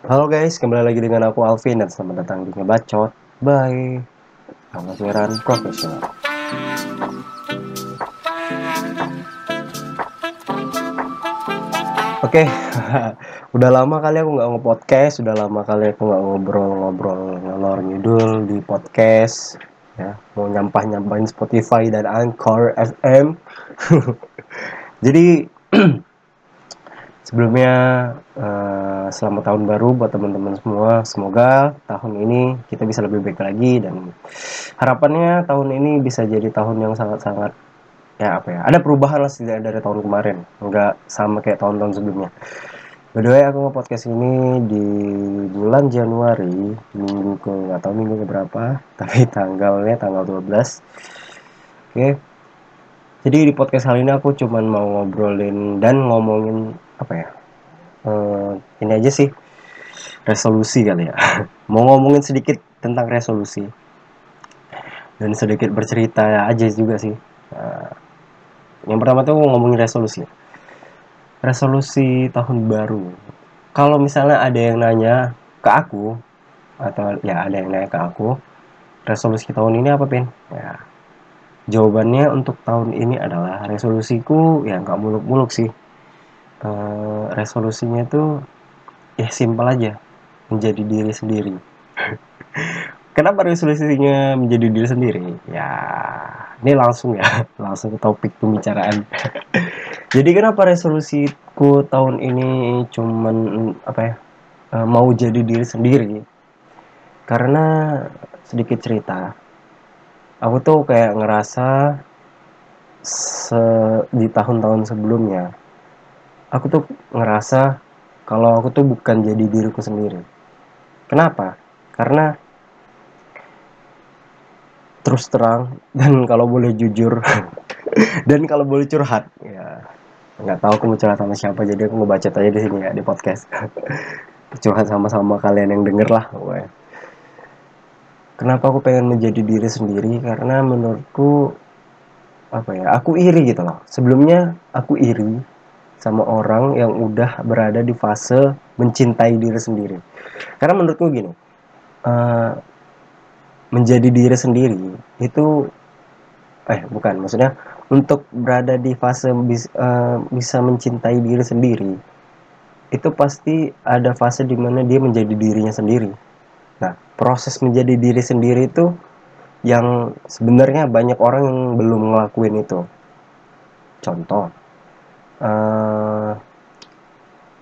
Halo guys, kembali lagi dengan aku Alvin dan selamat datang di Ngebacot by Amasiran Profesional. Oke, udah lama kali aku nggak nge-podcast, udah lama kali aku nggak ngobrol-ngobrol ngalor ngidul di podcast, ya mau nyampah-nyampahin Spotify dan Anchor FM. Jadi sebelumnya uh, selamat tahun baru buat teman-teman semua. Semoga tahun ini kita bisa lebih baik lagi dan harapannya tahun ini bisa jadi tahun yang sangat-sangat ya apa ya ada perubahan lah setidaknya dari tahun kemarin. Nggak sama kayak tahun-tahun sebelumnya. By the way aku nge-podcast ini di bulan Januari minggu ke tahu minggu ke berapa tapi tanggalnya tanggal 12 oke. Jadi di podcast kali ini aku cuman mau ngobrolin dan ngomongin apa ya uh, ini aja sih resolusi kali ya. Mau ngomongin sedikit tentang resolusi. Dan sedikit bercerita aja juga sih. Uh, yang pertama tuh ngomongin resolusi. Resolusi tahun baru. Kalau misalnya ada yang nanya ke aku atau ya ada yang nanya ke aku resolusi tahun ini apa pin? Ya jawabannya untuk tahun ini adalah resolusiku ya nggak muluk-muluk sih e, resolusinya tuh ya simpel aja. Menjadi diri sendiri. Kenapa resolusinya menjadi diri sendiri? Ya ini langsung ya. Langsung ke topik pembicaraan. Jadi kenapa resolusiku tahun ini cuman apa ya eh, mau jadi diri sendiri? Karena sedikit cerita. Aku tuh kayak ngerasa se di tahun-tahun sebelumnya aku tuh ngerasa kalau aku tuh bukan jadi diriku sendiri. Kenapa? Karena terus terang dan kalau boleh jujur dan kalau boleh curhat ya nggak tahu aku mau curhat sama siapa jadi aku mau baca aja di sini ya di podcast. Curhat sama-sama kalian yang denger lah gue kenapa aku pengen menjadi diri sendiri? Karena menurutku apa ya aku iri gitu loh. Sebelumnya aku iri sama orang yang udah berada di fase mencintai diri sendiri. Karena menurutku gini uh, menjadi diri sendiri itu eh bukan maksudnya untuk berada di fase bis, uh, bisa mencintai diri sendiri itu pasti ada fase di mana dia menjadi dirinya sendiri. Nah proses menjadi diri sendiri itu yang sebenarnya banyak orang yang belum ngelakuin itu. Contoh uh,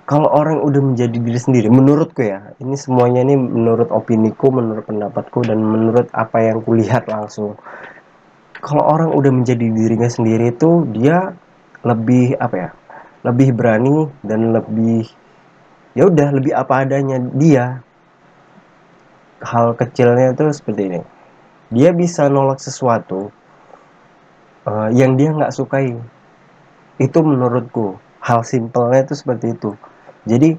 kalau orang udah menjadi diri sendiri menurutku ya ini semuanya ini menurut opiniku menurut pendapatku dan menurut apa yang kulihat langsung. Kalau orang udah menjadi dirinya sendiri itu dia lebih apa ya lebih berani dan lebih ya udah lebih apa adanya dia. Hal kecilnya tuh seperti ini. Dia bisa nolak sesuatu uh, yang dia nggak sukai. Itu menurutku hal simpelnya itu seperti itu jadi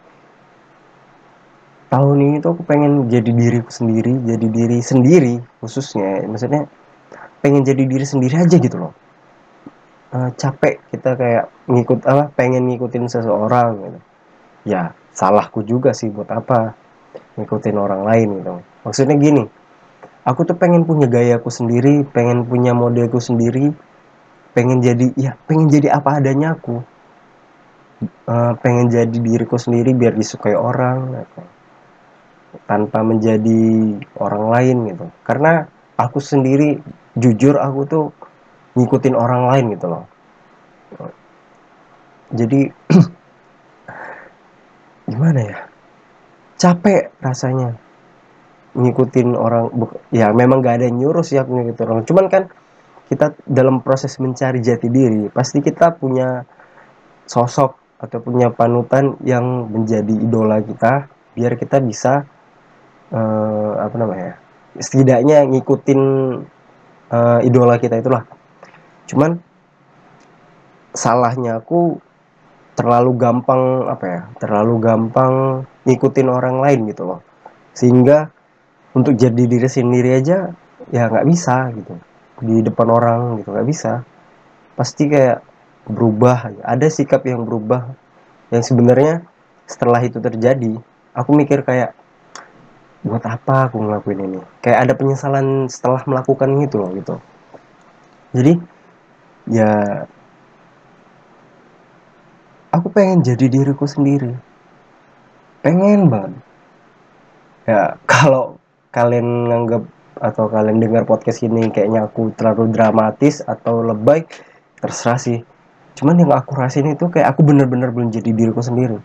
tahun ini tuh aku pengen jadi diriku sendiri jadi diri sendiri khususnya. Maksudnya pengen jadi diri sendiri aja gitu loh. Uh, capek kita kayak ngikut apa pengen ngikutin seseorang gitu. Ya salahku juga sih buat apa ngikutin orang lain gitu. Maksudnya gini aku tuh pengen punya gayaku sendiri pengen punya modelku sendiri pengen jadi ya pengen jadi apa adanya aku uh, pengen jadi diriku sendiri biar disukai orang gitu. tanpa menjadi orang lain gitu. Karena aku sendiri jujur aku tuh ngikutin orang lain gitu loh. Jadi gimana ya? Capek rasanya ngikutin orang ya memang gak ada yang nyuruh sih aku ngikutin orang. Cuman kan kita dalam proses mencari jati diri pasti kita punya sosok atau punya panutan yang menjadi idola kita biar kita bisa uh, apa namanya setidaknya ngikutin uh, idola kita itulah. Cuman salahnya aku terlalu gampang apa ya terlalu gampang ngikutin orang lain gitu loh. Sehingga untuk jadi diri sendiri aja ya nggak bisa gitu. Di depan orang gitu nggak bisa. Pasti kayak berubah. Ada sikap yang berubah yang sebenarnya setelah itu terjadi aku mikir kayak buat apa aku ngelakuin ini? Kayak ada penyesalan setelah melakukan itu loh gitu. Jadi ya aku pengen jadi diriku sendiri. Pengen banget. Ya kalau kalian nganggap atau kalian dengar podcast ini kayaknya aku terlalu dramatis atau lebay terserah sih cuman yang aku rasain itu kayak aku bener-bener belum jadi diriku sendiri.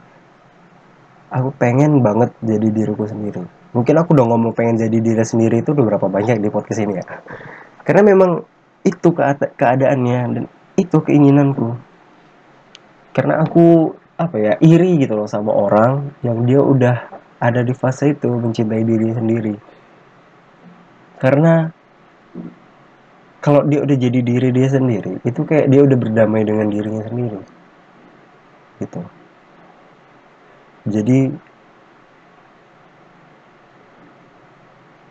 Aku pengen banget jadi diriku sendiri. Mungkin aku udah ngomong pengen jadi diri sendiri itu udah berapa banyak di podcast ini ya. Karena memang itu keadaannya dan itu keinginanku. Karena aku apa ya iri gitu loh sama orang yang dia udah ada di fase itu mencintai diri sendiri. Karena kalau dia udah jadi diri dia sendiri itu kayak dia udah berdamai dengan dirinya sendiri. Gitu. Jadi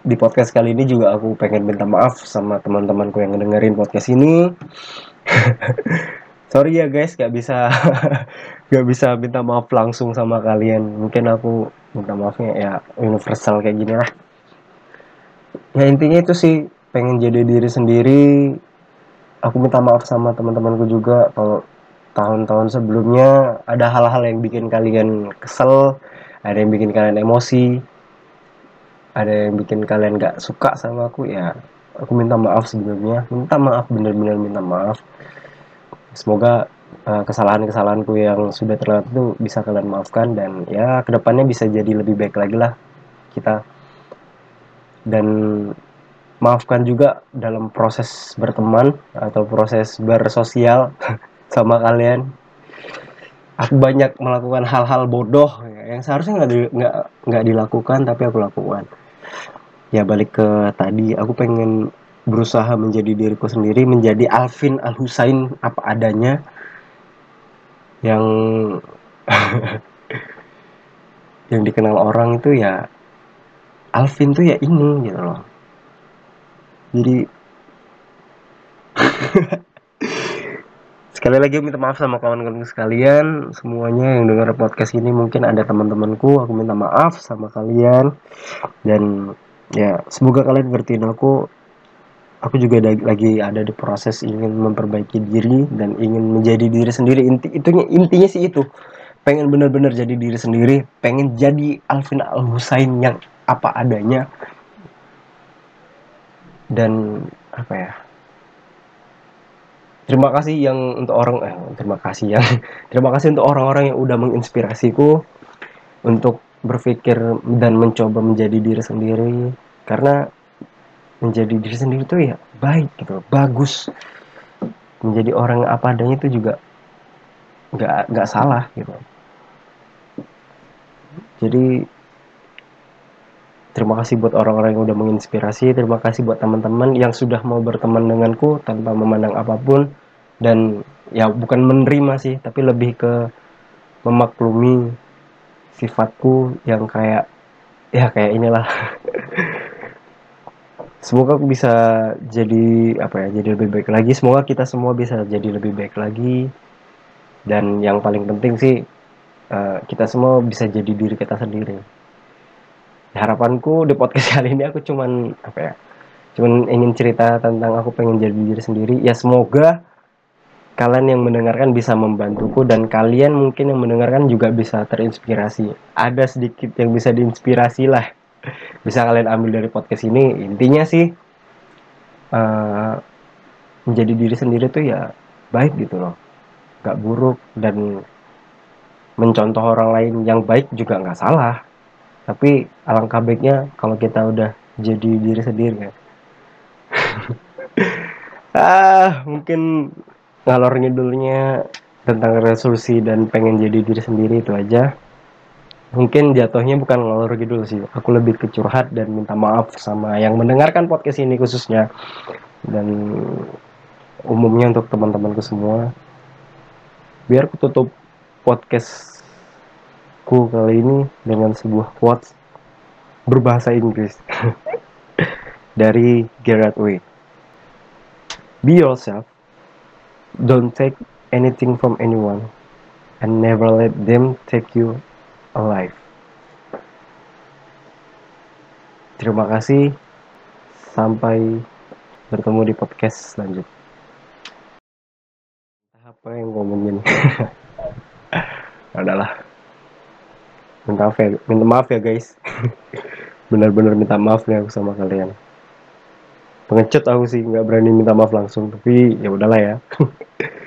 di podcast kali ini juga aku pengen minta maaf sama teman-temanku yang ngedengerin podcast ini. Sorry ya guys gak bisa gak bisa minta maaf langsung sama kalian. Mungkin aku minta maafnya ya universal kayak gini lah. Ya intinya itu sih pengen jadi diri sendiri aku minta maaf sama teman-temanku juga kalau tahun-tahun sebelumnya ada hal-hal yang bikin kalian kesel ada yang bikin kalian emosi ada yang bikin kalian gak suka sama aku ya aku minta maaf sebelumnya. Minta maaf bener-bener minta maaf. Semoga uh, kesalahan-kesalahanku yang sudah terlihat itu bisa kalian maafkan dan ya ke depannya bisa jadi lebih baik lagi lah kita. Dan maafkan juga dalam proses berteman atau proses bersosial sama kalian. Aku banyak melakukan hal-hal bodoh yang seharusnya nggak nggak nggak dilakukan tapi aku lakukan. Ya balik ke tadi aku pengen berusaha menjadi diriku sendiri menjadi Alvin Al Husain apa adanya yang yang dikenal orang itu ya Alvin tuh ya ini gitu loh jadi sekali lagi minta maaf sama kawan-kawan sekalian semuanya yang dengar podcast ini. Mungkin ada teman-temanku aku minta maaf sama kalian. Dan ya semoga kalian bertiin aku. Aku juga lagi ada di proses ingin memperbaiki diri dan ingin menjadi diri sendiri. Inti itunya intinya sih itu. Pengen benar-benar jadi diri sendiri pengen jadi Alvin Al Husain yang apa adanya dan apa ya terima kasih yang untuk orang eh terima kasih yang terima kasih untuk orang-orang yang udah menginspirasiku untuk berpikir dan mencoba menjadi diri sendiri. Karena menjadi diri sendiri itu ya baik gitu bagus. Menjadi orang apa adanya itu juga nggak nggak salah gitu. Jadi Terima kasih buat orang-orang yang udah menginspirasi. Terima kasih buat teman-teman yang sudah mau berteman denganku tanpa memandang apa pun. Dan ya bukan menerima sih, tapi lebih ke memaklumi sifatku yang kayak ya kayak inilah. Semoga aku bisa jadi apa ya, jadi lebih baik lagi. Semoga kita semua bisa jadi lebih baik lagi. Dan yang paling penting sih uh, kita semua bisa jadi diri kita sendiri harapanku di podcast kali ini aku cuman apa ya cuman ingin cerita tentang aku pengen jadi diri sendiri. Ya semoga kalian yang mendengarkan bisa membantuku dan kalian mungkin yang mendengarkan juga bisa terinspirasi. Ada sedikit yang bisa diinspirasi lah. Bisa kalian ambil dari podcast ini. Intinya sih uh, menjadi diri sendiri tuh ya baik gitu loh. Gak buruk dan mencontoh orang lain yang baik juga nggak salah tapi alangkah baiknya kalau kita udah jadi diri sendiri kan ah mungkin ngalor ngidulnya tentang resolusi dan pengen jadi diri sendiri itu aja. Mungkin jatuhnya bukan ngalor ngidul sih. Aku lebih ke curhat dan minta maaf sama yang mendengarkan podcast ini khususnya. Dan umumnya untuk teman-temanku semua. Biar aku tutup podcast ku kali ini dengan sebuah quotes berbahasa Inggris. Dari Gerard Way. Be yourself, don't take anything from anyone, and never let them take you alive. terima kasih. Sampai bertemu di podcast selanjutnya. Apa yang ngomongin. Adalah minta maaf ya minta maaf ya guys. Benar-benar minta maaf nih aku sama kalian. Pengecut aku sih nggak berani minta maaf langsung tapi ya udahlah ya